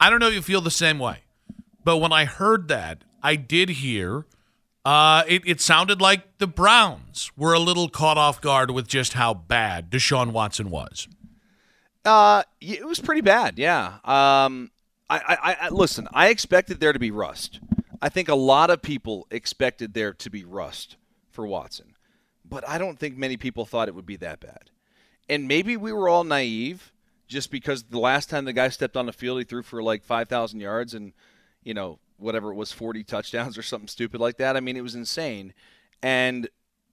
I don't know if you feel the same way, but when I heard that, I did hear uh, it, it sounded like the Browns were a little caught off guard with just how bad Deshaun Watson was. Uh, it was pretty bad, yeah. Um, I, I, I listen. I expected there to be rust. I think a lot of people expected there to be rust for Watson, but I don't think many people thought it would be that bad. And maybe we were all naive just because the last time the guy stepped on the field, he threw for like 5,000 yards and, you know, whatever it was, 40 touchdowns or something stupid like that. I mean, it was insane. And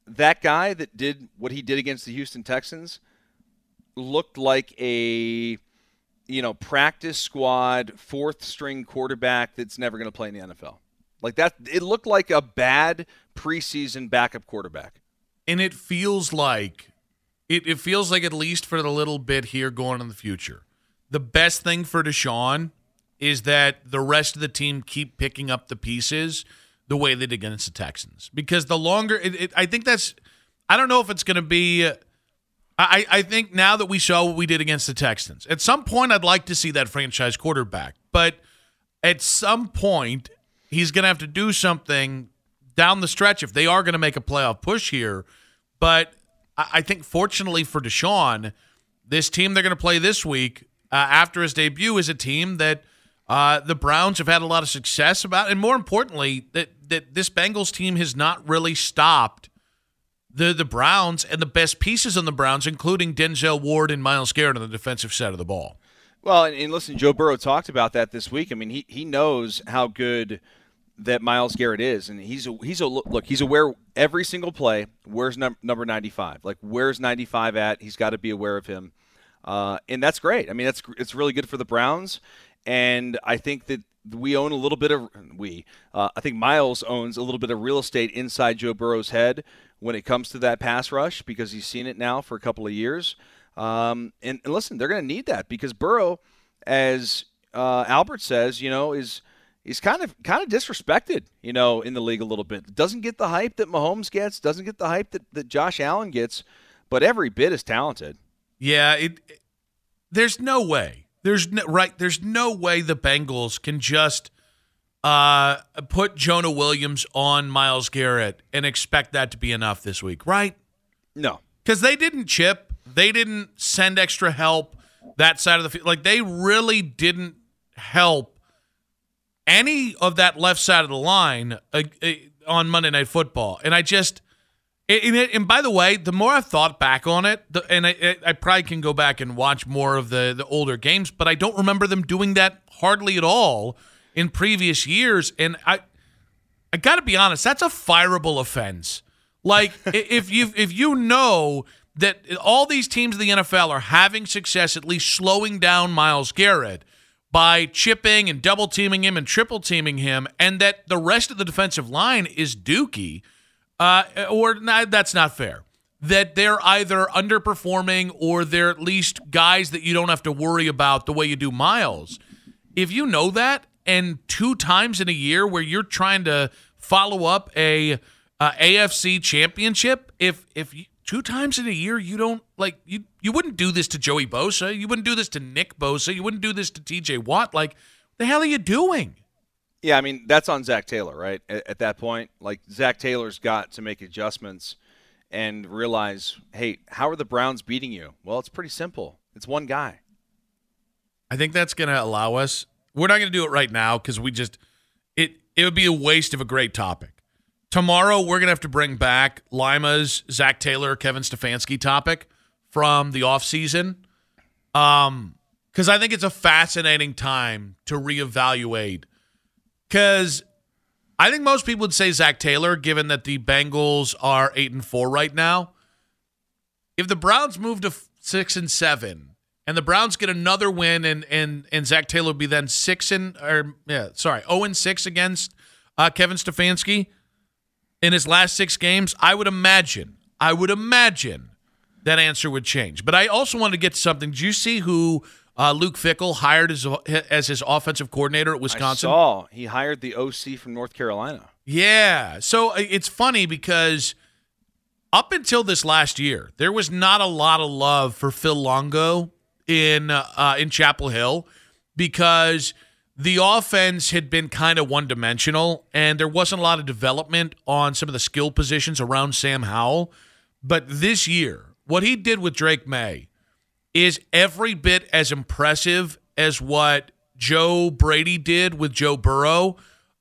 that guy that did what he did against the Houston Texans looked like a, you know, practice squad, fourth string quarterback that's never going to play in the NFL. Like that, it looked like a bad preseason backup quarterback. And it feels like it, it feels like at least for the little bit here going in the future, the best thing for Deshaun is that the rest of the team keep picking up the pieces the way they did against the Texans. Because the longer, it, it, I think that's, I don't know if it's going to be. I, I think now that we saw what we did against the Texans, at some point I'd like to see that franchise quarterback. But at some point, he's going to have to do something down the stretch if they are going to make a playoff push here. But I think fortunately for Deshaun, this team they're going to play this week uh, after his debut is a team that uh, the Browns have had a lot of success about, and more importantly, that that this Bengals team has not really stopped the the Browns and the best pieces on the Browns, including Denzel Ward and Myles Garrett on the defensive side of the ball. Well, and, and listen, Joe Burrow talked about that this week. I mean, he he knows how good that Myles Garrett is, and he's a, he's a look. He's aware every single play. Where's num- number ninety five? Like where's ninety five at? He's got to be aware of him, uh, and that's great. I mean, that's it's really good for the Browns, and I think that we own a little bit of we. Uh, I think Myles owns a little bit of real estate inside Joe Burrow's head when it comes to that pass rush because he's seen it now for a couple of years. Um, and, and listen, they're going to need that because Burrow, as uh, Albert says, you know, is he's kind of kind of disrespected, you know, in the league a little bit. Doesn't get the hype that Mahomes gets, doesn't get the hype that, that Josh Allen gets, but every bit is talented. Yeah, it, it there's no way. There's no right, there's no way the Bengals can just uh, put Jonah Williams on Myles Garrett and expect that to be enough this week, right? No. Cuz they didn't chip, they didn't send extra help that side of the field. Like they really didn't help any of that left side of the line uh, uh, on Monday Night Football. And I just, and, and, by the way, the more I've thought back on it, the, and I, I, probably can go back and watch more of the, the older games, but I don't remember them doing that hardly at all in previous years. And I, I got to be honest, that's a fireable offense. Like if you if you know that all these teams in the NFL are having success, at least slowing down Myles Garrett by chipping and double teaming him and triple teaming him, and that the rest of the defensive line is dookie, uh, or that's not fair. That they're either underperforming or they're at least guys that you don't have to worry about the way you do Myles. If you know that, and two times in a year where you're trying to follow up a, a AFC championship, if if you, two times in a year you don't like you you wouldn't do this to Joey Bosa, you wouldn't do this to Nick Bosa, you wouldn't do this to TJ Watt. Like, the hell are you doing? Yeah, I mean that's on Zac Taylor, right? At, at that point, like Zac Taylor's got to make adjustments and realize, hey, how are the Browns beating you? Well, it's pretty simple. It's one guy. I think that's going to allow us we're not going to do it right now because we just it it would be a waste of a great topic. Tomorrow we're going to have to bring back Lima's Zac Taylor, Kevin Stefanski topic from the off season. Um, because I think it's a fascinating time to reevaluate. Because I think most people would say Zac Taylor, given that the Bengals are eight and four right now. If the Browns move to six and seven, and the Browns get another win, and and and Zac Taylor would be then six and or yeah, sorry, zero and six against uh, Kevin Stefanski in his last six games, I would imagine, I would imagine that answer would change. But I also want to get to something. Did you see who uh, Luke Fickell hired as, as his offensive coordinator at Wisconsin? I saw he hired the OC from North Carolina. Yeah. So uh, it's funny because up until this last year, there was not a lot of love for Phil Longo in uh, in Chapel Hill because the offense had been kind of one dimensional and there wasn't a lot of development on some of the skill positions around Sam Howell. But this year, what he did with Drake Maye is every bit as impressive as what Joe Brady did with Joe Burrow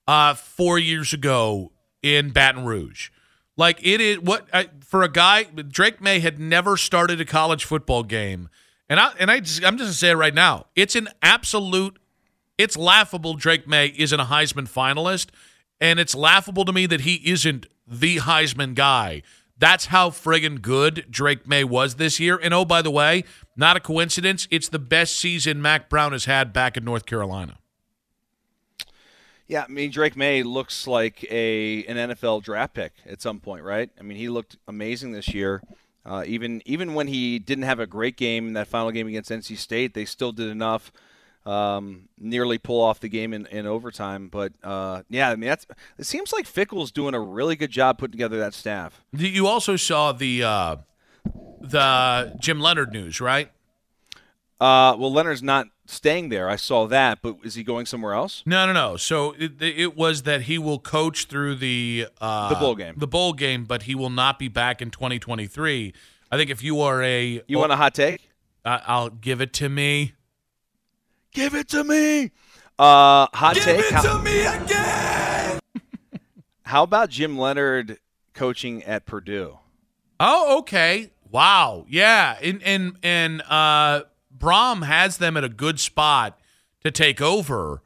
uh, four years ago in Baton Rouge. Like it is what I, for a guy Drake Maye had never started a college football game, and I and I just, I'm just gonna say it right now. It's an absolute, it's laughable. Drake Maye isn't a Heisman finalist, and it's laughable to me that he isn't the Heisman guy. That's how friggin' good Drake Maye was this year. And oh, by the way, not a coincidence. It's the best season Mack Brown has had back in North Carolina. Yeah, I mean Drake Maye looks like a an NFL draft pick at some point, right? I mean he looked amazing this year. Uh, even even when he didn't have a great game in that final game against NC State, they still did enough, um, nearly pull off the game in, in overtime. But uh, yeah, I mean that's it seems like Fickell's doing a really good job putting together that staff. You also saw the uh, the Jim Leonhard news, right? Uh, well, Leonhard's not staying there. I saw that, but is he going somewhere else? No, no, no. So it, it was that he will coach through the uh, the bowl game, the bowl game, but he will not be back in 2023. I think if you are a you want a hot take, uh, I'll give it to me. Give it to me. Uh, hot give take. Give it how, to me again. how about Jim Leonhard coaching at Purdue? Oh, okay. Wow. Yeah. And and and uh Brohm has them at a good spot to take over.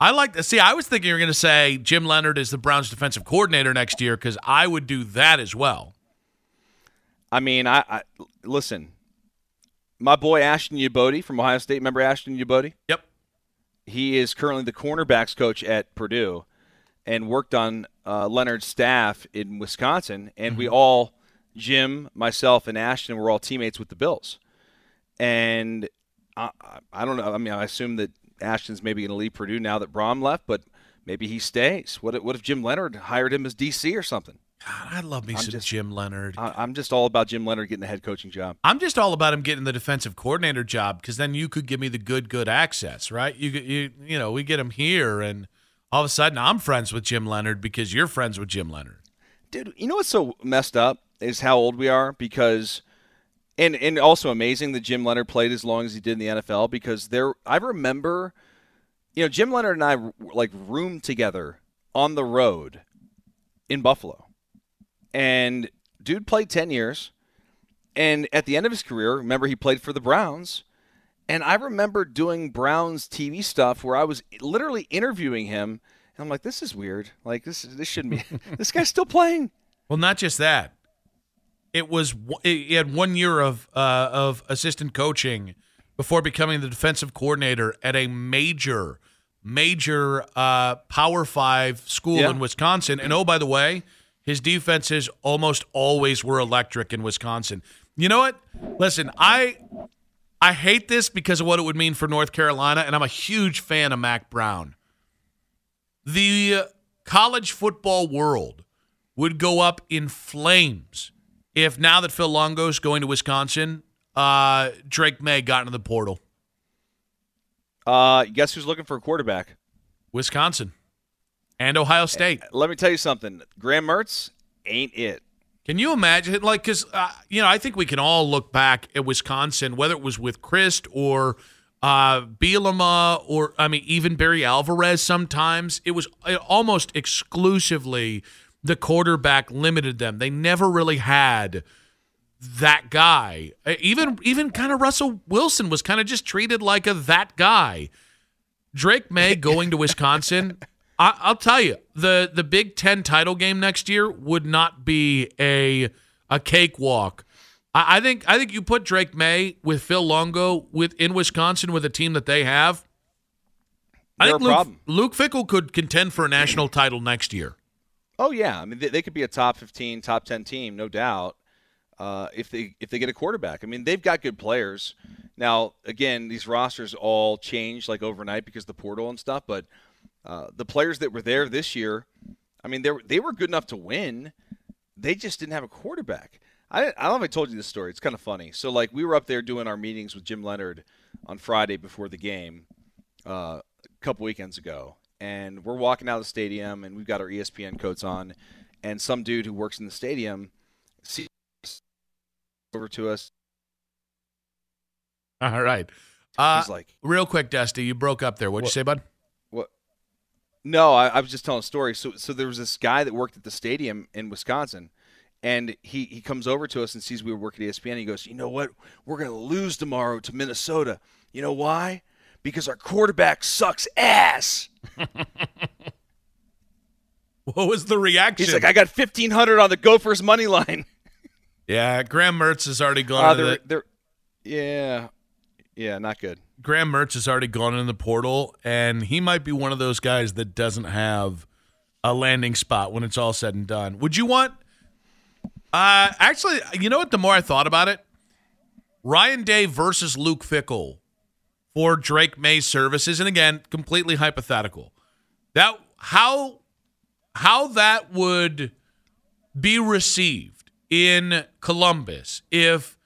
I like to see. I was thinking you were going to say Jim Leonhard is the Browns' defensive coordinator next year because I would do that as well. I mean, I, I listen. My boy Ashton Youboty from Ohio State. Remember Ashton Youboty? Yep. He is currently the cornerbacks coach at Purdue, and worked on uh, Leonhard's staff in Wisconsin. And mm-hmm. we all, Jim, myself, and Ashton, were all teammates with the Bills and I, I don't know. I mean, I assume that Ashton's maybe going to leave Purdue now that Brohm left, but maybe he stays. What if, what if Jim Leonhard hired him as DC or something? God, I love me I'm some just, Jim Leonhard. I, am just all about Jim Leonhard getting the head coaching job. I'm just all about him getting the defensive coordinator job because then you could give me the good, good access, right? You, you, you know, we get him here, and all of a sudden I'm friends with Jim Leonhard because you're friends with Jim Leonhard. Dude, you know what's so messed up is how old we are because and and also amazing that Jim Leonhard played as long as he did in the NFL because there I remember you know Jim Leonhard and I like roomed together on the road in Buffalo. And dude played 10 years and at the end of his career, remember he played for the Browns. And I remember doing Browns TV stuff where I was literally interviewing him and I'm like this is weird. Like this this shouldn't be this guy's still playing. Well, not just that it was he had one year of uh, of assistant coaching before becoming the defensive coordinator at a major major uh, Power Five school yeah. in Wisconsin. And oh, by the way, his defenses almost always were electric in Wisconsin. You know what? Listen, I I hate this because of what it would mean for North Carolina, and I'm a huge fan of Mack Brown. The college football world would go up in flames if now that Phil Longo's going to Wisconsin, uh, Drake Maye got into the portal? Uh, guess who's looking for a quarterback? Wisconsin and Ohio State. Let me tell you something. Graham Mertz ain't it. Can you imagine? Like, because uh, you know, I think we can all look back at Wisconsin, whether it was with Chryst or uh, Bielema or I mean even Barry Alvarez sometimes it was uh, almost exclusively the quarterback limited them. They never really had that guy. Even even kind of Russell Wilson was kind of just treated like a that guy. Drake Maye going to Wisconsin. I, will tell you the the Big Ten title game next year would not be a a cakewalk I, I think I think you put Drake Maye with Phil Longo with in Wisconsin with a team that they have. I They're think Luke, Luke, Fickell could contend for a national title next year. Oh yeah, I mean they, they could be a top fifteen, top ten team, no doubt. Uh, if they if they get a quarterback, I mean they've got good players. Now again, these rosters all change like overnight because the portal and stuff. But uh, the players that were there this year, I mean they were, they were good enough to win. They just didn't have a quarterback. I, I don't know if I told you this story. It's kind of funny. So, like, we were up there doing our meetings with Jim Leonhard on Friday before the game uh, a couple weekends ago. And we're walking out of the stadium, and we've got our ESPN coats on. And some dude who works in the stadium sees over to us. All right. Uh, He's like, real quick, Dusty, you broke up there. What'd what, you say, bud? What? No, I, I was just telling a story. So, so there was this guy that worked at the stadium in Wisconsin and he, he comes over to us and sees we work at ESPN. he goes, You know what? We're going to lose tomorrow to Minnesota. You know why? Because our quarterback sucks ass. what was the reaction? He's like, I got 1500 on the Gophers money line. yeah, Graham Mertz has already gone. Uh, they're, the, they're, yeah, yeah, not good. Graham Mertz has already gone in the portal, and he might be one of those guys that doesn't have a landing spot when it's all said and done. Would you want – uh, actually, you know what? The more I thought about it, Ryan Day versus Luke Fickell for Drake Maye's services, and again, completely hypothetical. That how how that would be received in Columbus if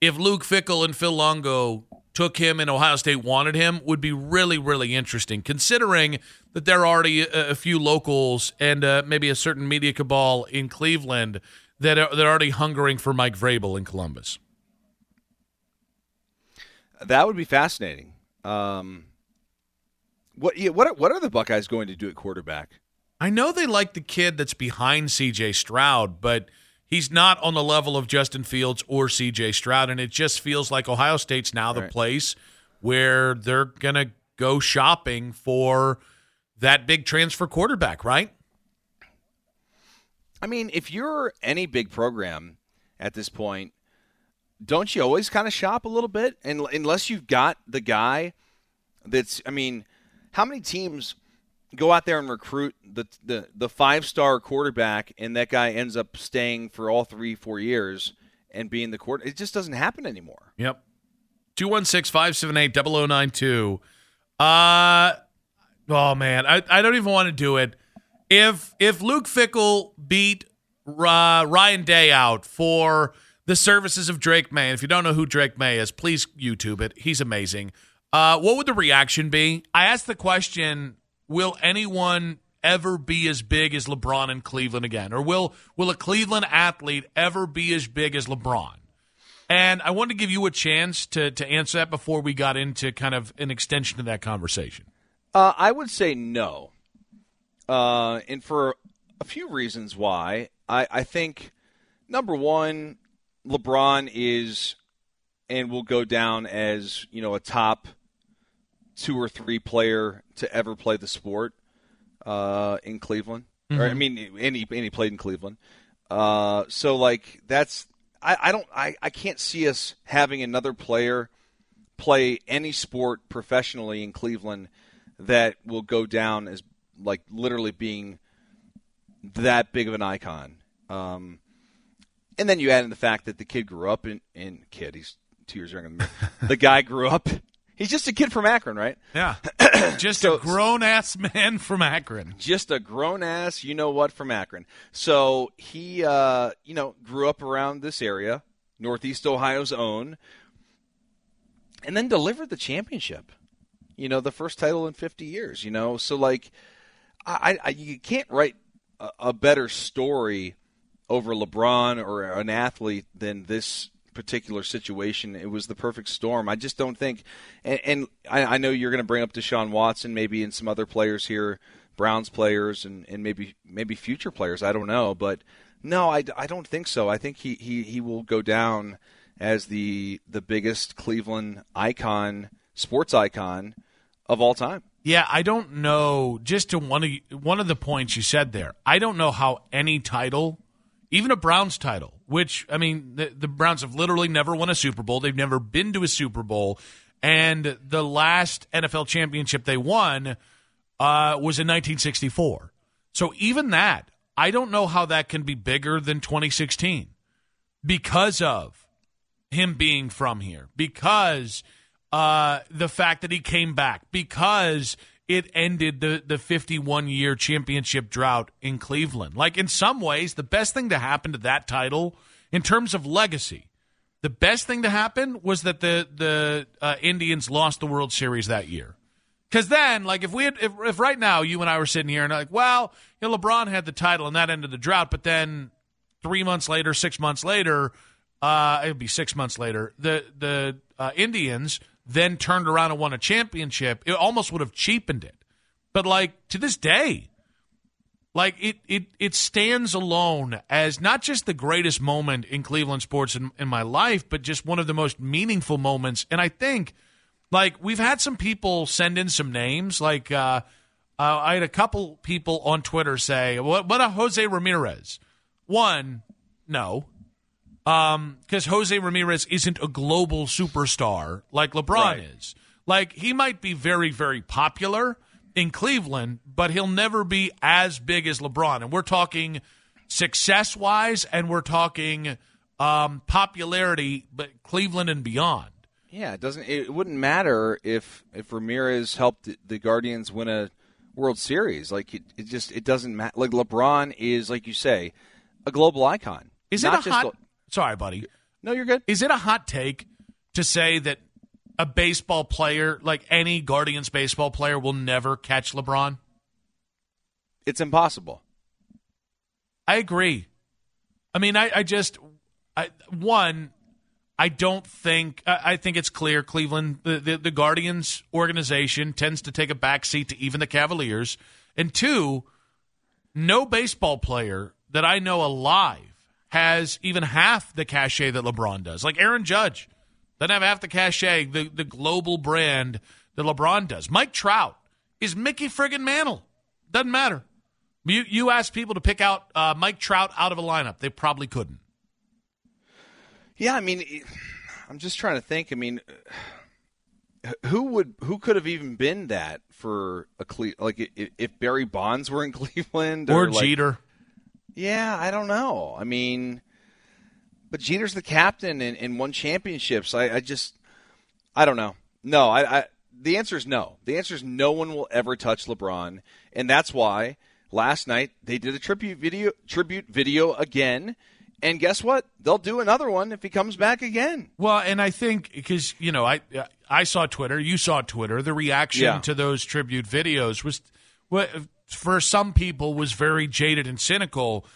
if Luke Fickell and Phil Longo took him and Ohio State wanted him would be really really interesting, considering that there are already a, a few locals and uh, maybe a certain media cabal in Cleveland that are, they're already hungering for Mike Vrabel in Columbus. That would be fascinating. Um, what what are, what are the Buckeyes going to do at quarterback? I know they like the kid that's behind C.J. Stroud, but he's not on the level of Justin Fields or C.J. Stroud, and it just feels like Ohio State's now the right. place where they're gonna go shopping for that big transfer quarterback, right? I mean, if you're any big program at this point, don't you always kind of shop a little bit? And unless you've got the guy that's, I mean, how many teams go out there and recruit the the, the five star quarterback, and that guy ends up staying for all three, four years and being the quarter? It just doesn't happen anymore. Yep. 216 578 0092. Uh, oh, man. I, I don't even want to do it if if Luke Fickell beat uh, Ryan Day out for the services of Drake Maye, if you don't know who Drake Maye is, please YouTube it. He's amazing. Uh, what would the reaction be? I asked the question: Will anyone ever be as big as LeBron in Cleveland again, or will will a Cleveland athlete ever be as big as LeBron? And I wanted to give you a chance to to answer that before we got into kind of an extension of that conversation. Uh, I would say no uh, and for a few reasons why. I, I think number one, LeBron is and will go down as you know a top two or three player to ever play the sport uh, in Cleveland. Mm-hmm. Or I mean, any he played in Cleveland. Uh, so like that's I, I don't I, I can't see us having another player play any sport professionally in Cleveland that will go down as like literally being that big of an icon. Um, and then you add in the fact that the kid grew up in, in kid, he's two years younger than me. the guy grew up. He's just a kid from Akron, right? Yeah. just so, a grown ass man from Akron. Just a grown ass, you know what, from Akron. So he, uh, you know, grew up around this area, Northeast Ohio's own, and then delivered the championship. You know, the first title in 50 years, you know? So, like, I, I you can't write a, a better story over LeBron or an athlete than this particular situation. It was the perfect storm. I just don't think, and, and I, I, know you're going to bring up Deshaun Watson, maybe and some other players here, Browns players, and, and maybe maybe future players. I don't know, but no, I, I don't think so. I think he, he, he will go down as the the biggest Cleveland icon, sports icon of all time. Yeah, I don't know. Just to one of one of the points you said there, I don't know how any title, even a Browns title, which I mean, the, the Browns have literally never won a Super Bowl. They've never been to a Super Bowl, and the last NFL championship they won uh, was in 1964. So even that, I don't know how that can be bigger than 2016 because of him being from here, because uh, the fact that he came back because it ended the, the 51 year championship drought in Cleveland. Like, in some ways, the best thing to happen to that title in terms of legacy, the best thing to happen was that the, the uh, Indians lost the World Series that year. Because then, like, if we had, if, if right now you and I were sitting here and like, well, you know, LeBron had the title and that ended the drought, but then three months later, six months later, uh, it would be six months later, the the uh, Indians then turned around and won a championship, it almost would have cheapened it. But like to this day, like it it it stands alone as not just the greatest moment in Cleveland sports in, in my life, but just one of the most meaningful moments. And I think like we've had some people send in some names. Like uh, uh, I had a couple people on Twitter say, "What what a Jose Ramirez?" One, no, because um, Jose Ramirez isn't a global superstar like LeBron right. is. Like he might be very, very popular in Cleveland, but he'll never be as big as LeBron. And we're talking success wise, and we're talking um, popularity, but Cleveland and beyond. Yeah, it doesn't. It wouldn't matter if if Ramirez helped the Guardians win a World Series. Like it, it just it doesn't matter. Like LeBron is, like you say, a global icon. Is it a hot? Sorry, buddy. No, you're good. Is it a hot take to say that a baseball player, like any Guardians baseball player, will never catch LeBron? It's impossible. I agree. I mean, I, I just, I, one, I don't think, I think it's clear Cleveland, the, the, the Guardians organization tends to take a backseat to even the Cavaliers. And two, no baseball player that I know alive has even half the cachet that LeBron does. Like Aaron Judge doesn't have half the cachet, the, the global brand that LeBron does. Mike Trout is Mickey friggin' Mantle. Doesn't matter. You, you ask people to pick out uh, Mike Trout out of a lineup, they probably couldn't. Yeah, I mean, I'm just trying to think. I mean, who would who could have even been that for a Cle- like if Barry Bonds were in Cleveland or, or like, Jeter? Yeah, I don't know. I mean, but Jeter's the captain and, and won championships. I, I just, I don't know. No, I, I, the answer is no. The answer is no one will ever touch LeBron, and that's why last night they did a tribute video, tribute video again. And guess what? They'll do another one if he comes back again. Well, and I think because you know, I I saw Twitter, you saw Twitter. The reaction yeah. to those tribute videos was for some people was very jaded and cynical.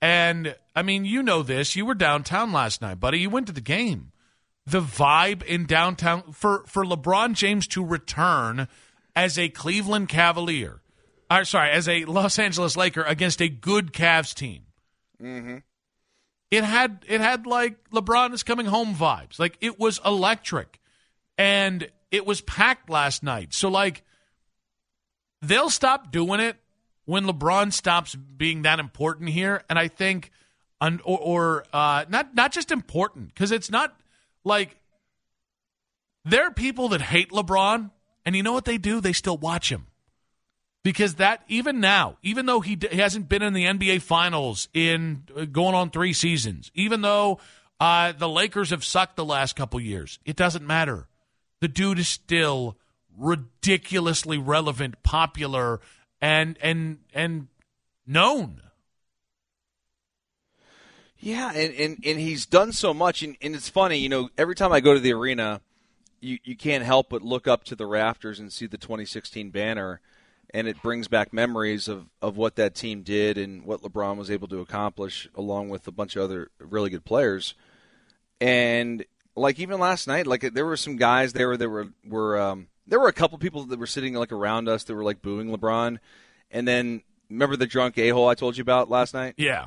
And I mean, you know this. You were downtown last night, buddy. You went to the game. The vibe in downtown for for LeBron James to return as a Cleveland Cavalier, or sorry, as a Los Angeles Laker against a good Cavs team. Mm-hmm. It had it had like LeBron is coming home vibes. Like it was electric, and it was packed last night. So like they'll stop doing it when LeBron stops being that important here. And I think, or, or uh, not not just important because it's not like there are people that hate LeBron, and you know what they do? They still watch him because that even now, even though he, d- he hasn't been in the NBA Finals in uh, going on three seasons, even though uh, the Lakers have sucked the last couple years, it doesn't matter. The dude is still ridiculously relevant, popular, and and and known. Yeah, and, and, and he's done so much, and, and it's funny, you know, every time I go to the arena, you, you can't help but look up to the rafters and see the 2016 banner, and it brings back memories of, of what that team did and what LeBron was able to accomplish, along with a bunch of other really good players. And like even last night, like there were some guys there that were were um, there were a couple people that were sitting like around us that were like booing LeBron, and then remember the drunk a hole I told you about last night? Yeah.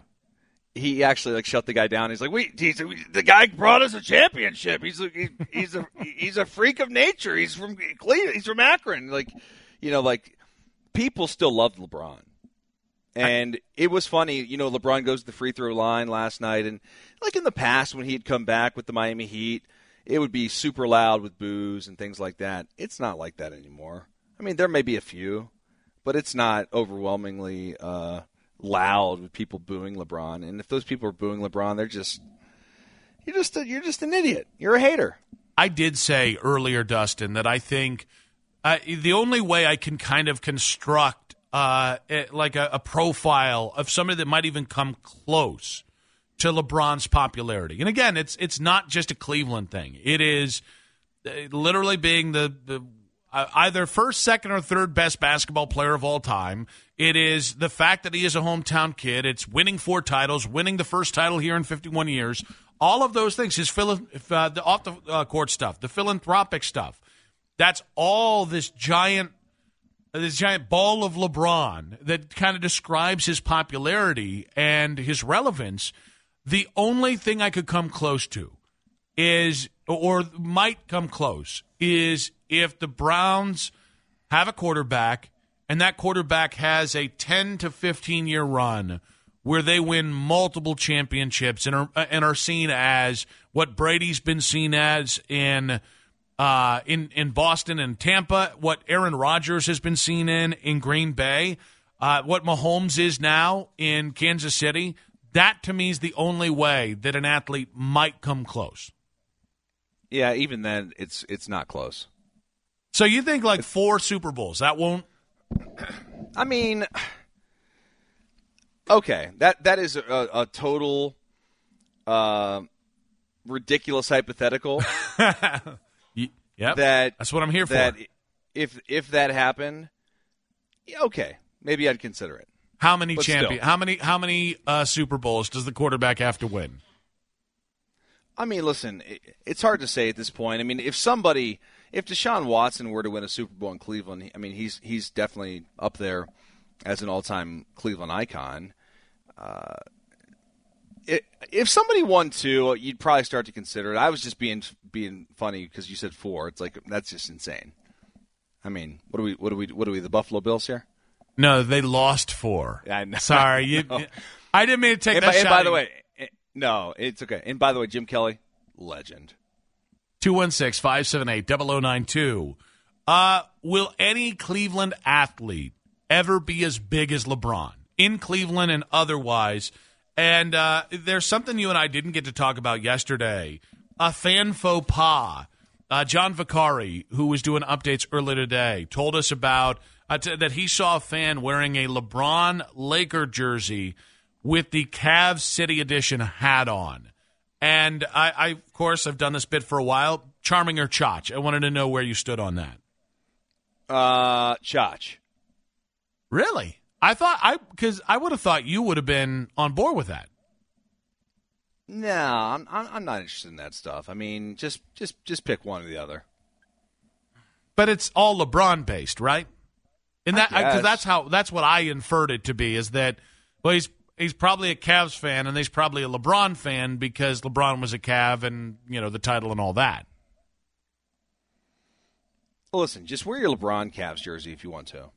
He actually like shut the guy down. He's like, "Wait, he's, the guy brought us a championship. He's a, he, he's a he's a freak of nature. He's from Cleveland. He's from Akron. Like, you know, like people still love LeBron." And it was funny, you know. LeBron goes to the free throw line last night, and like in the past when he'd come back with the Miami Heat, it would be super loud with boos and things like that. It's not like that anymore. I mean, there may be a few, but it's not overwhelmingly uh, loud with people booing LeBron. And if those people are booing LeBron, they're just you're just a, you're just an idiot. You're a hater. I did say earlier, Dustin, that I think uh, the only way I can kind of construct uh, it, like a, a profile of somebody that might even come close to LeBron's popularity. And again, it's it's not just a Cleveland thing. It is uh, literally being the the uh, either first, second, or third best basketball player of all time. It is the fact that he is a hometown kid. It's winning four titles, winning the first title here in 51 years. All of those things, his uh, the off the uh, court stuff, the philanthropic stuff. That's all this giant this giant ball of LeBron that kind of describes his popularity and his relevance. The only thing I could come close to is, or might come close, is if the Browns have a quarterback and that quarterback has a 10 to 15 year run where they win multiple championships and are, and are seen as what Brady's been seen as in uh, in in Boston and Tampa, what Aaron Rodgers has been seen in in Green Bay, uh, what Mahomes is now in Kansas City. That to me is the only way that an athlete might come close. Yeah, even then, it's it's not close. So you think like four Super Bowls that won't? I mean, okay, that that is a, a total uh, ridiculous hypothetical. yep, that that's what I'm here for. that for. If if that happened, okay, maybe I'd consider it. How many But champion? still. How many? How many uh, Super Bowls does the quarterback have to win? I mean, listen, it's hard to say at this point. I mean, if somebody, if Deshaun Watson were to win a Super Bowl in Cleveland, I mean, he's he's definitely up there as an all-time Cleveland icon. Uh, it, if somebody won two, you'd probably start to consider it. I was just being being funny because you said four. It's like that's just insane. I mean, what do we what do we what are we the Buffalo Bills here? No, they lost four. I know. Sorry, you. I. I didn't mean to take And that by, and by the way, eh, no, it's okay. And by the way, Jim Kelly, legend. 216 578 0092. Uh, will any Cleveland athlete ever be as big as LeBron in Cleveland and otherwise? And uh, there's something you and I didn't get to talk about yesterday a fan faux pas. Uh, John Vicari, who was doing updates earlier today, told us about uh, t- that he saw a fan wearing a LeBron Laker jersey with the Cavs City Edition hat on. And I, I, of course, I've done this bit for a while. Charming or Chotch? I wanted to know where you stood on that. Uh, Chach. Really? I thought I because I would have thought you would have been on board with that. No, I'm, I'm I'm not interested in that stuff. I mean, just just just pick one or the other. But it's all LeBron based, right? And that because that's how that's what I inferred it to be is that well he's he's probably a Cavs fan and he's probably a LeBron fan because LeBron was a Cav and you know the title and all that. Well, listen, just wear your LeBron Cavs jersey if you want to.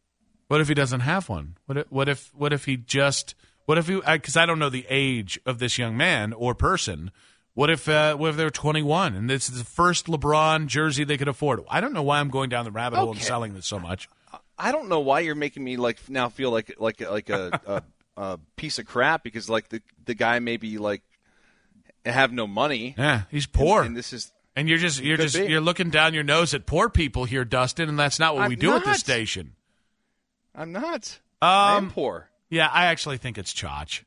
What if he doesn't have one? What if what if what if he just what if he because I don't know the age of this young man or person. What if uh, what if they're 21 and this is the first LeBron jersey they could afford? I don't know why I'm going down the rabbit hole and selling this so much. I don't know why you're making me like now feel like like like a, a, a piece of crap because like the the guy maybe like have no money. Yeah, he's poor. And this is And you're just you're just be. you're looking down your nose at poor people here, Dustin, and that's not what I'm we do at not. this station. I'm not. I am Um, poor. Yeah, I actually think it's Chotch.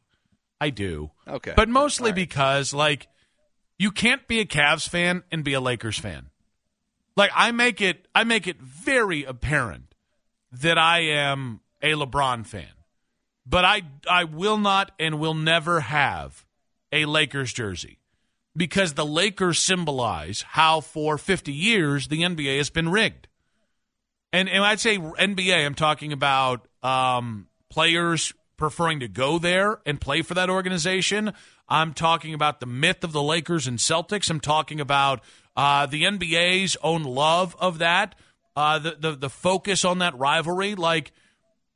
I do. Okay. But mostly right. because like you can't be a Cavs fan and be a Lakers fan. Like I make it I make it very apparent that I am a LeBron fan. But I I will not and will never have a Lakers jersey. because the Lakers symbolize how for 50 years the NBA has been rigged. And, and I'd say NBA, I'm talking about um, players preferring to go there and play for that organization. I'm talking about the myth of the Lakers and Celtics. I'm talking about uh, the NBA's own love of that, uh, the, the the focus on that rivalry. Like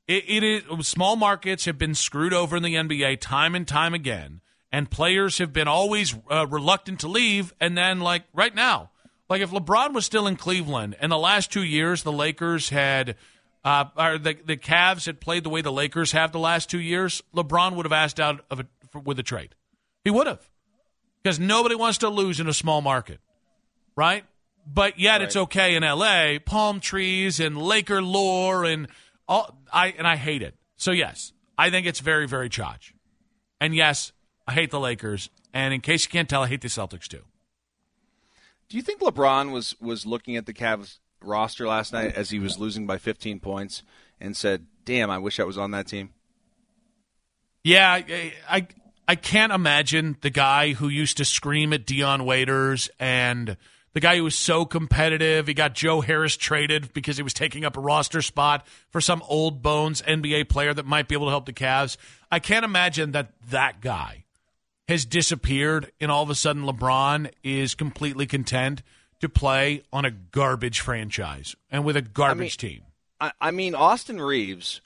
it, it is, small markets have been screwed over in the NBA time and time again, and players have been always uh, reluctant to leave. And then, like right now, like if LeBron was still in Cleveland, and the last two years the Lakers had. Uh, or the the Cavs had played the way the Lakers have the last two years, LeBron would have asked out of a, for, with a trade. He would have, because nobody wants to lose in a small market, right? But yet right. it's okay in L.A. Palm trees and Laker lore and all. I and I hate it. So yes, I think it's very very charged. And yes, I hate the Lakers. And in case you can't tell, I hate the Celtics too. Do you think LeBron was was looking at the Cavs roster last night as he was losing by 15 points and said, "Damn, I wish I was on that team." Yeah, I, I I can't imagine the guy who used to scream at Dion Waiters and the guy who was so competitive. He got Joe Harris traded because he was taking up a roster spot for some old bones NBA player that might be able to help the Cavs. I can't imagine that that guy has disappeared and all of a sudden LeBron is completely content to play on a garbage franchise and with a garbage I mean, team. I, I, mean, Austin Reaves,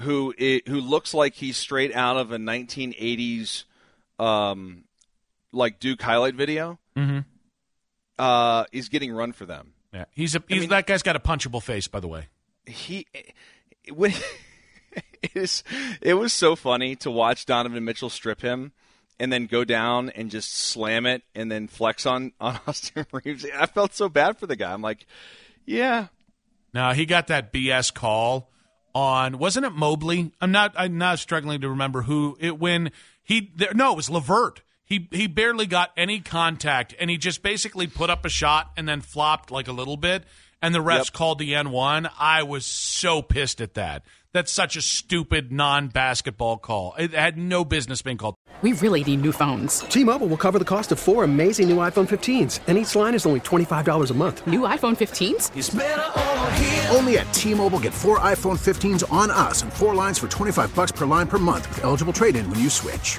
who who looks like he's straight out of a 1980s um, like Duke highlight video, mm-hmm. Uh, is getting run for them. Yeah, he's a he's, I mean, that guy's got a punchable face, by the way. He when it is it was so funny to watch Donovan Mitchell strip him and then go down and just slam it and then flex on on Austin Reaves. I felt so bad for the guy. I'm like, yeah. Now he got that BS call on wasn't it Mobley? I'm not I'm not struggling to remember who it when he there, no it was LeVert. He he barely got any contact and he just basically put up a shot and then flopped like a little bit and the refs yep. called the N one. I was so pissed at that. That's such a stupid non basketball call. It had no business being called. We really need new phones. T Mobile will cover the cost of four amazing new iPhone 15s, and each line is only $25 a month. New iPhone 15s? Only at T Mobile get four iPhone 15s on us and four lines for 25 bucks per line per month with eligible trade in when you switch.